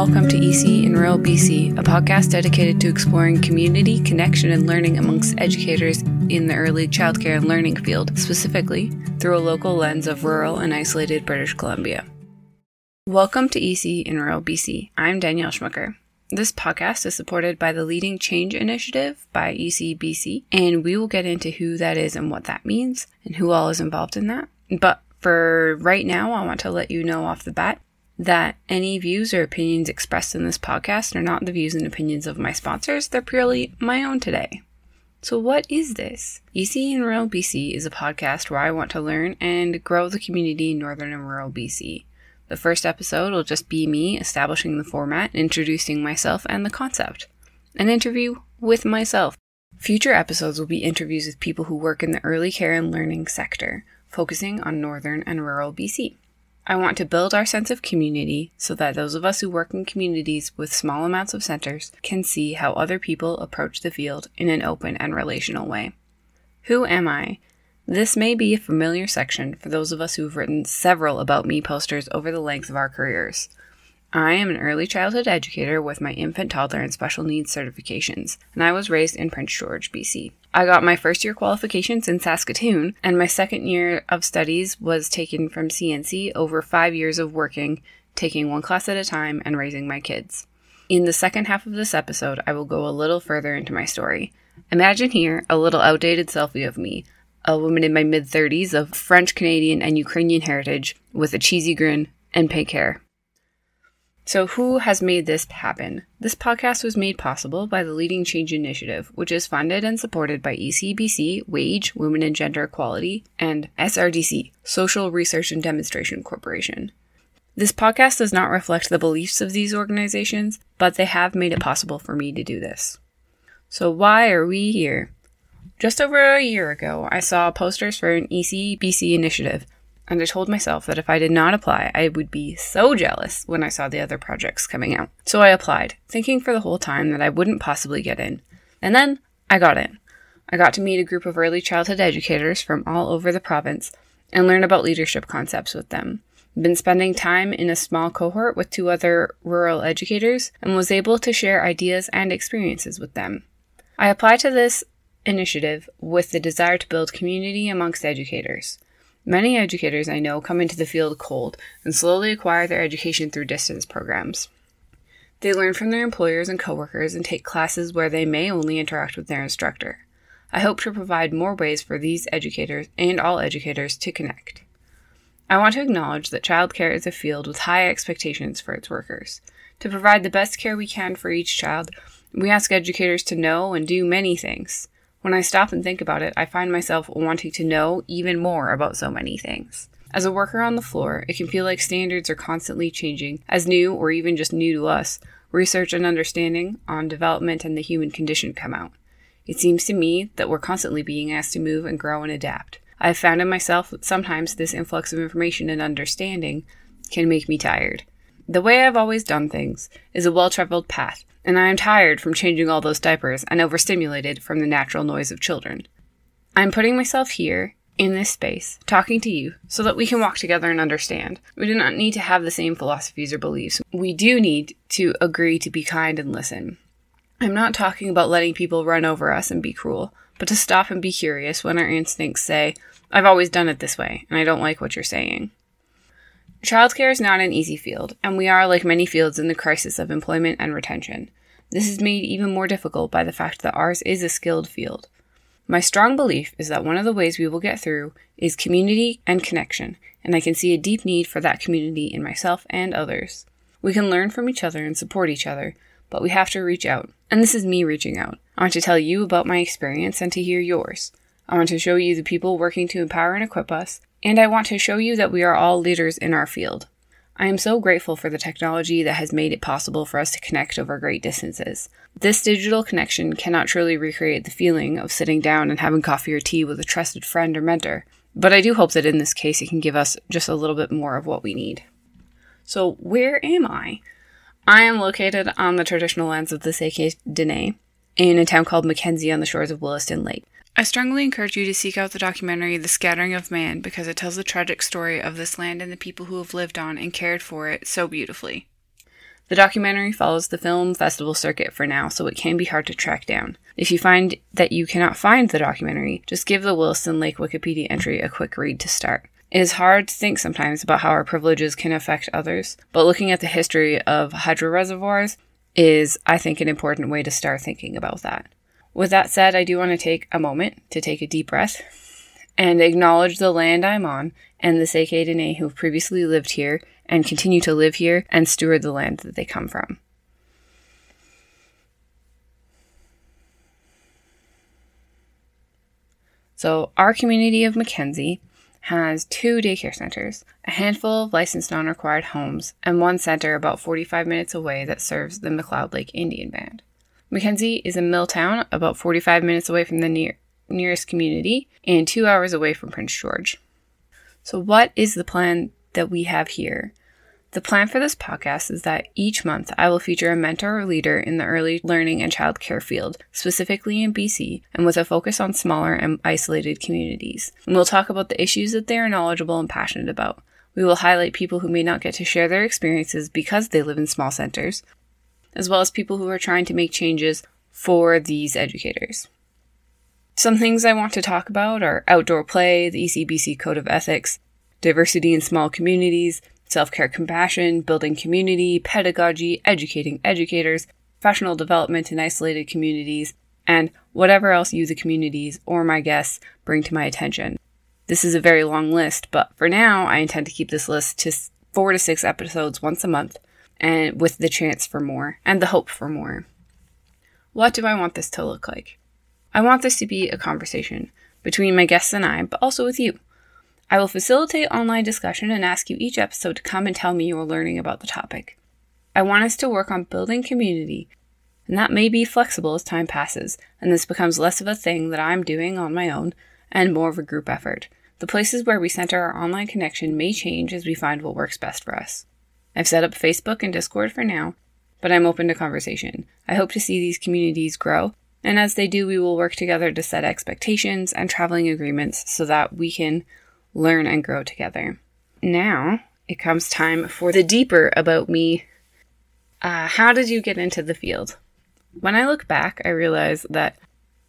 welcome to ECE in Rural BC, a podcast dedicated to exploring community, connection, and learning amongst educators in the early childcare and learning field, specifically through a local lens of rural and isolated British Columbia. Welcome to ECE in Rural BC. I'm Danielle Schmucker. This podcast is supported by the Leading Change Initiative by ECEBC, and we will get into who that is and what that means and who all is involved in that. But for right now, I want to let you know off the bat that any views or opinions expressed in this podcast are not the views and opinions of my sponsors, they're purely my own today. So, what is this? ECE in Rural BC is a podcast where I want to learn and grow the community in northern and rural BC. The first episode will just be me establishing the format, introducing myself and the concept. An interview with myself. Future episodes will be interviews with people who work in the early care and learning sector, focusing on northern and rural BC. I want to build our sense of community so that those of us who work in communities with small amounts of centers can see how other people approach the field in an open and relational way. Who am I? This may be a familiar section for those of us who've written several About Me posters over the length of our careers. I am an early childhood educator with my infant, toddler, and special needs certifications, and I was raised in Prince George, BC. I got my first year qualifications in Saskatoon, and my second year of studies was taken from CNC over five years of working, taking one class at a time, and raising my kids. In the second half of this episode, I will go a little further into my story. Imagine here a little outdated selfie of me, a woman in my mid 30s of French, Canadian, and Ukrainian heritage with a cheesy grin and pink hair. So, who has made this happen? This podcast was made possible by the Leading Change Initiative, which is funded and supported by ECEBC, Wage, Women and Gender Equality, and SRDC, Social Research and Demonstration Corporation. This podcast does not reflect the beliefs of these organizations, but they have made it possible for me to do this. So, why are we here? Just over a year ago, I saw posters for an ECEBC initiative and I told myself that if I did not apply, I would be so jealous when I saw the other projects coming out. So I applied, thinking for the whole time that I wouldn't possibly get in. And then I got in. I got to meet a group of early childhood educators from all over the province and learn about leadership concepts with them. Been spending time in a small cohort with two other rural educators and was able to share ideas and experiences with them. I applied to this initiative with the desire to build community amongst educators. Many educators I know come into the field cold and slowly acquire their education through distance programs. They learn from their employers and coworkers and take classes where they may only interact with their instructor. I hope to provide more ways for these educators and all educators to connect. I want to acknowledge that childcare is a field with high expectations for its workers. To provide the best care we can for each child, we ask educators to know and do many things. When I stop and think about it, I find myself wanting to know even more about so many things. As a worker on the floor, it can feel like standards are constantly changing, as new or even just new to us, research and understanding on development and the human condition come out. It seems to me that we're constantly being asked to move and grow and adapt. I have found in myself that sometimes this influx of information and understanding can make me tired. The way I've always done things is a well traveled path, and I am tired from changing all those diapers and overstimulated from the natural noise of children. I'm putting myself here, in this space, talking to you, so that we can walk together and understand. We do not need to have the same philosophies or beliefs. We do need to agree to be kind and listen. I'm not talking about letting people run over us and be cruel, but to stop and be curious when our instincts say, I've always done it this way, and I don't like what you're saying. Childcare is not an easy field, and we are, like many fields, in the crisis of employment and retention. This is made even more difficult by the fact that ours is a skilled field. My strong belief is that one of the ways we will get through is community and connection, and I can see a deep need for that community in myself and others. We can learn from each other and support each other, but we have to reach out. And this is me reaching out. I want to tell you about my experience and to hear yours. I want to show you the people working to empower and equip us, and I want to show you that we are all leaders in our field. I am so grateful for the technology that has made it possible for us to connect over great distances. This digital connection cannot truly recreate the feeling of sitting down and having coffee or tea with a trusted friend or mentor, but I do hope that in this case it can give us just a little bit more of what we need. So, where am I? I am located on the traditional lands of the Tsay Keh Dene in a town called Mackenzie on the shores of Williston Lake. I strongly encourage you to seek out the documentary The Scattering of Man because it tells the tragic story of this land and the people who have lived on and cared for it so beautifully. The documentary follows the film festival circuit for now, so it can be hard to track down. If you find that you cannot find the documentary, just give the Williston Lake Wikipedia entry a quick read to start. It is hard to think sometimes about how our privileges can affect others, but looking at the history of hydro reservoirs is, I think, an important way to start thinking about that. With that said, I do want to take a moment to take a deep breath and acknowledge the land I'm on and the Tsay Keh Dene who have previously lived here and continue to live here and steward the land that they come from. So, our community of Mackenzie has two daycare centers, a handful of licensed non required homes, and one center about 45 minutes away that serves the McLeod Lake Indian Band. Mackenzie is a mill town about 45 minutes away from the near, nearest community and two hours away from Prince George. So, what is the plan that we have here? The plan for this podcast is that each month I will feature a mentor or leader in the early learning and childcare field, specifically in BC, and with a focus on smaller and isolated communities. And we'll talk about the issues that they are knowledgeable and passionate about. We will highlight people who may not get to share their experiences because they live in small centers, as well as people who are trying to make changes for these educators. Some things I want to talk about are outdoor play, the ECEBC Code of Ethics, diversity in small communities, self care compassion, building community, pedagogy, educating educators, professional development in isolated communities, and whatever else you, the communities, or my guests bring to my attention. This is a very long list, but for now, I intend to keep this list to four to six episodes once a month, and with the chance for more, and the hope for more. What do I want this to look like? I want this to be a conversation between my guests and I, but also with you. I will facilitate online discussion and ask you each episode to come and tell me you are learning about the topic. I want us to work on building community, and that may be flexible as time passes, and this becomes less of a thing that I'm doing on my own and more of a group effort. The places where we center our online connection may change as we find what works best for us. I've set up Facebook and Discord for now, but I'm open to conversation. I hope to see these communities grow, and as they do, we will work together to set expectations and traveling agreements so that we can learn and grow together. Now it comes time for the deeper about me. Uh, how did you get into the field? When I look back, I realize that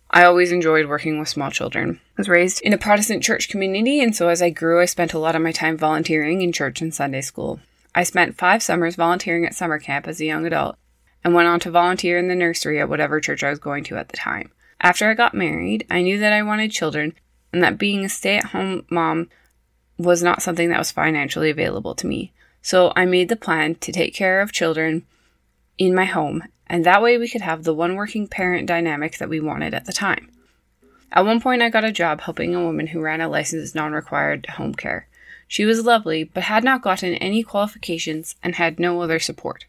I always enjoyed working with small children. I was raised in a Protestant church community, and so as I grew, I spent a lot of my time volunteering in church and Sunday school. I spent five summers volunteering at summer camp as a young adult and went on to volunteer in the nursery at whatever church I was going to at the time. After I got married, I knew that I wanted children and that being a stay at home mom was not something that was financially available to me. So I made the plan to take care of children in my home, and that way we could have the one working parent dynamic that we wanted at the time. At one point, I got a job helping a woman who ran a licensed non required home care. She was lovely, but had not gotten any qualifications and had no other support.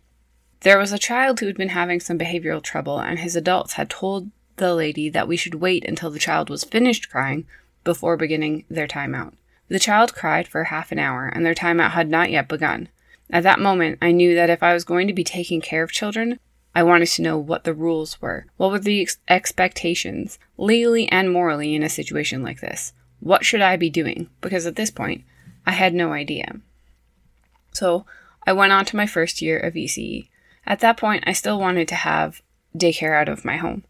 There was a child who had been having some behavioral trouble, and his adults had told the lady that we should wait until the child was finished crying before beginning their timeout. The child cried for half an hour, and their timeout had not yet begun. At that moment, I knew that if I was going to be taking care of children, I wanted to know what the rules were. What were the ex- expectations, legally and morally, in a situation like this? What should I be doing? Because at this point, I had no idea. So, I went on to my first year of ECE. At that point, I still wanted to have daycare out of my home.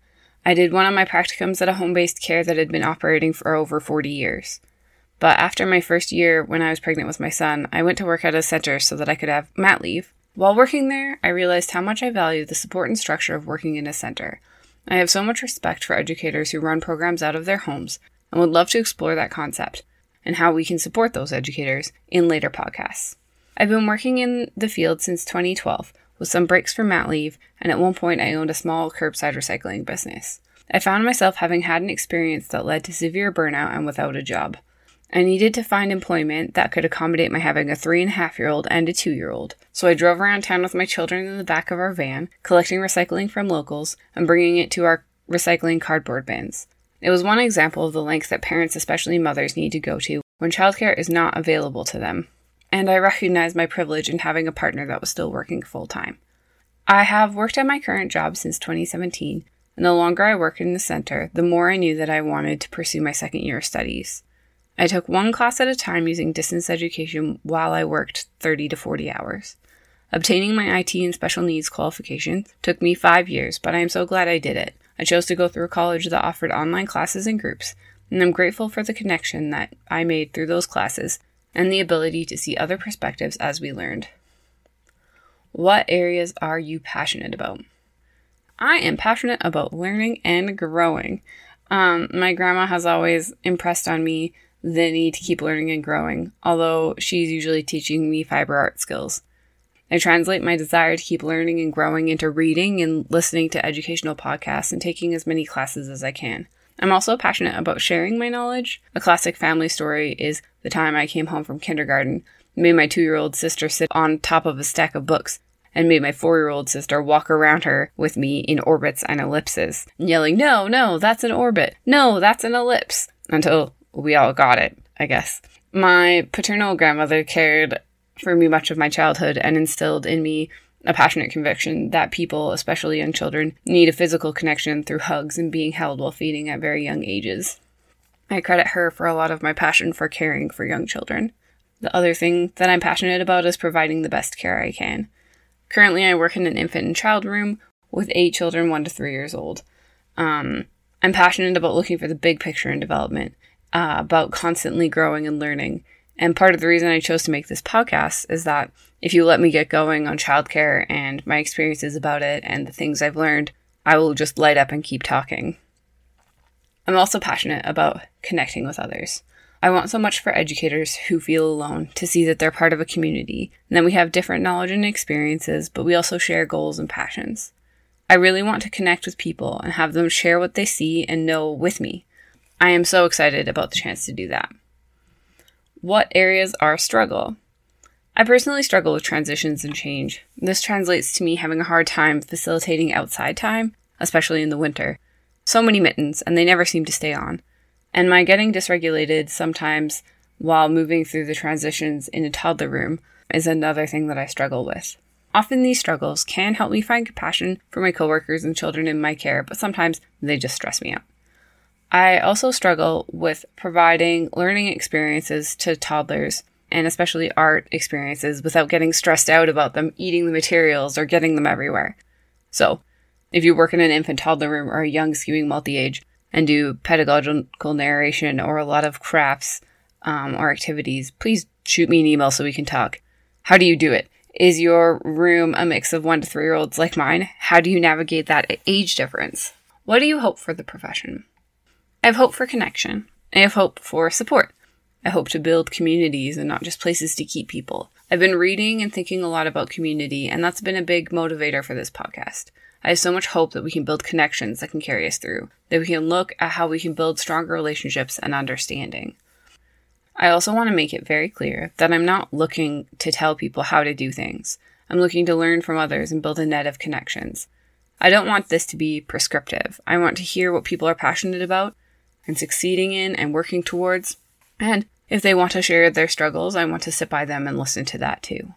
I did one of my practicums at a home based care that had been operating for over 40 years. But after my first year, when I was pregnant with my son, I went to work at a center so that I could have mat leave. While working there, I realized how much I value the support and structure of working in a center. I have so much respect for educators who run programs out of their homes and would love to explore that concept and how we can support those educators in later podcasts. I've been working in the field since 2012 with some breaks for mat leave, and at one point I owned a small curbside recycling business. I found myself having had an experience that led to severe burnout and without a job. I needed to find employment that could accommodate my having a three and a half year old and a two year old. So I drove around town with my children in the back of our van, collecting recycling from locals and bringing it to our recycling cardboard bins. It was one example of the lengths that parents, especially mothers, need to go to when childcare is not available to them and I recognize my privilege in having a partner that was still working full time. I have worked at my current job since 2017, and the longer I worked in the center, the more I knew that I wanted to pursue my second year of studies. I took one class at a time using distance education while I worked 30 to 40 hours. Obtaining my IT and special needs qualifications took me five years, but I am so glad I did it. I chose to go through a college that offered online classes and groups, and I'm grateful for the connection that I made through those classes and the ability to see other perspectives as we learned. What areas are you passionate about? I am passionate about learning and growing. Um, my grandma has always impressed on me the need to keep learning and growing, although she's usually teaching me fiber art skills. I translate my desire to keep learning and growing into reading and listening to educational podcasts and taking as many classes as I can. I'm also passionate about sharing my knowledge. A classic family story is the time I came home from kindergarten, made my two year old sister sit on top of a stack of books, and made my four year old sister walk around her with me in orbits and ellipses, yelling, No, no, that's an orbit. No, that's an ellipse. Until we all got it, I guess. My paternal grandmother cared for me much of my childhood and instilled in me a passionate conviction that people, especially young children, need a physical connection through hugs and being held while feeding at very young ages. I credit her for a lot of my passion for caring for young children. The other thing that I'm passionate about is providing the best care I can. Currently, I work in an infant and child room with eight children, one to three years old. Um, I'm passionate about looking for the big picture in development, uh, about constantly growing and learning, and part of the reason I chose to make this podcast is that if you let me get going on childcare and my experiences about it and the things I've learned, I will just light up and keep talking. I'm also passionate about connecting with others. I want so much for educators who feel alone to see that they're part of a community and that we have different knowledge and experiences, but we also share goals and passions. I really want to connect with people and have them share what they see and know with me. I am so excited about the chance to do that. What areas are struggle? I personally struggle with transitions and change. This translates to me having a hard time facilitating outside time, especially in the winter. So many mittens, and they never seem to stay on. And my getting dysregulated sometimes while moving through the transitions in a toddler room is another thing that I struggle with. Often these struggles can help me find compassion for my coworkers and children in my care, but sometimes they just stress me out. I also struggle with providing learning experiences to toddlers and especially art experiences without getting stressed out about them eating the materials or getting them everywhere. So, if you work in an infant toddler room or a young skewing multi age and do pedagogical narration or a lot of crafts um, or activities, please shoot me an email so we can talk. How do you do it? Is your room a mix of one to three year olds like mine? How do you navigate that age difference? What do you hope for the profession? I have hope for connection. I have hope for support. I hope to build communities and not just places to keep people. I've been reading and thinking a lot about community, and that's been a big motivator for this podcast. I have so much hope that we can build connections that can carry us through, that we can look at how we can build stronger relationships and understanding. I also want to make it very clear that I'm not looking to tell people how to do things. I'm looking to learn from others and build a net of connections. I don't want this to be prescriptive. I want to hear what people are passionate about and succeeding in and working towards. And if they want to share their struggles, I want to sit by them and listen to that too.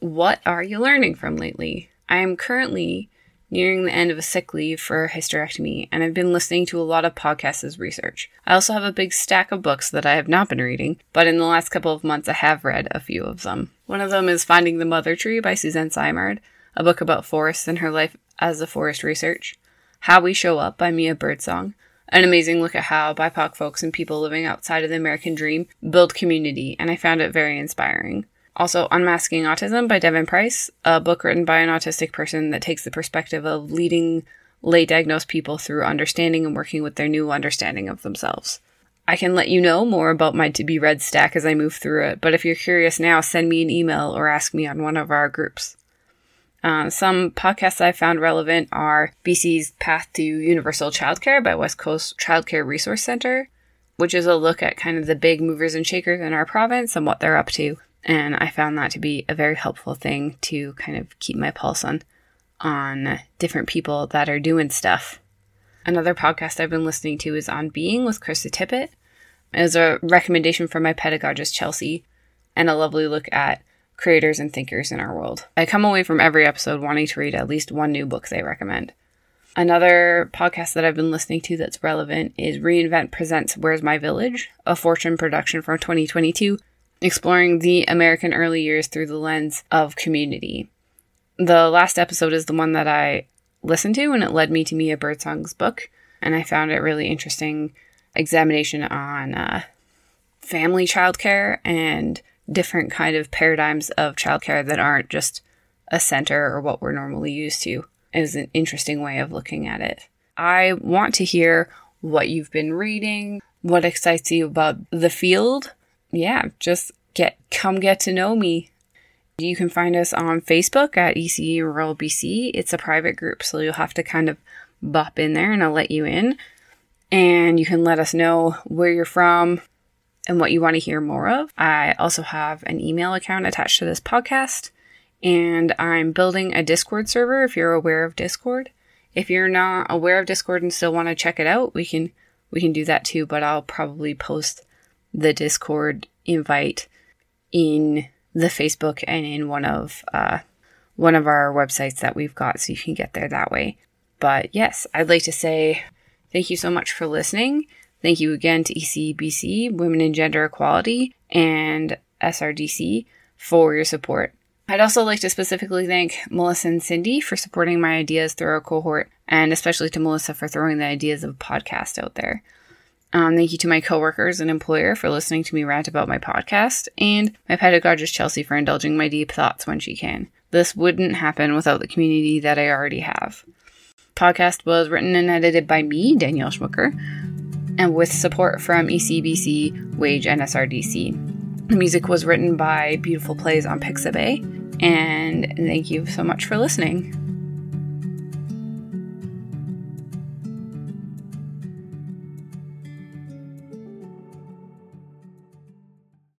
What are you learning from lately? I am currently nearing the end of a sick leave for hysterectomy, and I've been listening to a lot of podcasts as research. I also have a big stack of books that I have not been reading, but in the last couple of months I have read a few of them. One of them is Finding the Mother Tree by Suzanne Simard, a book about forests and her life as a forest research. How We Show Up by Mia Birdsong, an amazing look at how BIPOC folks and people living outside of the American dream build community, and I found it very inspiring. Also, Unmasking Autism by Devon Price, a book written by an autistic person that takes the perspective of leading late diagnosed people through understanding and working with their new understanding of themselves. I can let you know more about my to be read stack as I move through it, but if you're curious now, send me an email or ask me on one of our groups. Uh, some podcasts I found relevant are BC's Path to Universal Childcare by West Coast Childcare Resource Center, which is a look at kind of the big movers and shakers in our province and what they're up to. And I found that to be a very helpful thing to kind of keep my pulse on on different people that are doing stuff. Another podcast I've been listening to is On Being with Krista Tippett. It was a recommendation from my pedagogist Chelsea and a lovely look at creators and thinkers in our world. I come away from every episode wanting to read at least one new book they recommend. Another podcast that I've been listening to that's relevant is Reinvent Presents Where's My Village, a Fortune production from 2022. exploring the American early years through the lens of community. The last episode is the one that I listened to, and it led me to Mia Birdsong's book, and I found it really interesting examination on uh, family childcare and different kind of paradigms of childcare that aren't just a center or what we're normally used to. Was an interesting way of looking at it. I want to hear what you've been reading, what excites you about the field. Yeah, just get come get to know me. You can find us on Facebook at ECE Rural BC. It's a private group, so you'll have to kind of bop in there and I'll let you in. And you can let us know where you're from and what you want to hear more of. I also have an email account attached to this podcast, and I'm building a Discord server if you're aware of Discord. If you're not aware of Discord and still want to check it out, we can we can do that too, but I'll probably post the Discord invite in the Facebook and in one of uh, one of our websites that we've got, so you can get there that way. But yes, I'd like to say thank you so much for listening. Thank you again to ECEBC, Women and Gender Equality, and SRDC for your support. I'd also like to specifically thank Melissa and Cindy for supporting my ideas through our cohort, and especially to Melissa for throwing the ideas of a podcast out there. Um, thank you to my coworkers and employer for listening to me rant about my podcast, and my pedagogist Chelsea for indulging my deep thoughts when she can. This wouldn't happen without the community that I already have. Podcast was written and edited by me, Danielle Schmucker, and with support from ECEBC, Wage, and SRDC. The music was written by Beautiful Plays on Pixabay, and thank you so much for listening.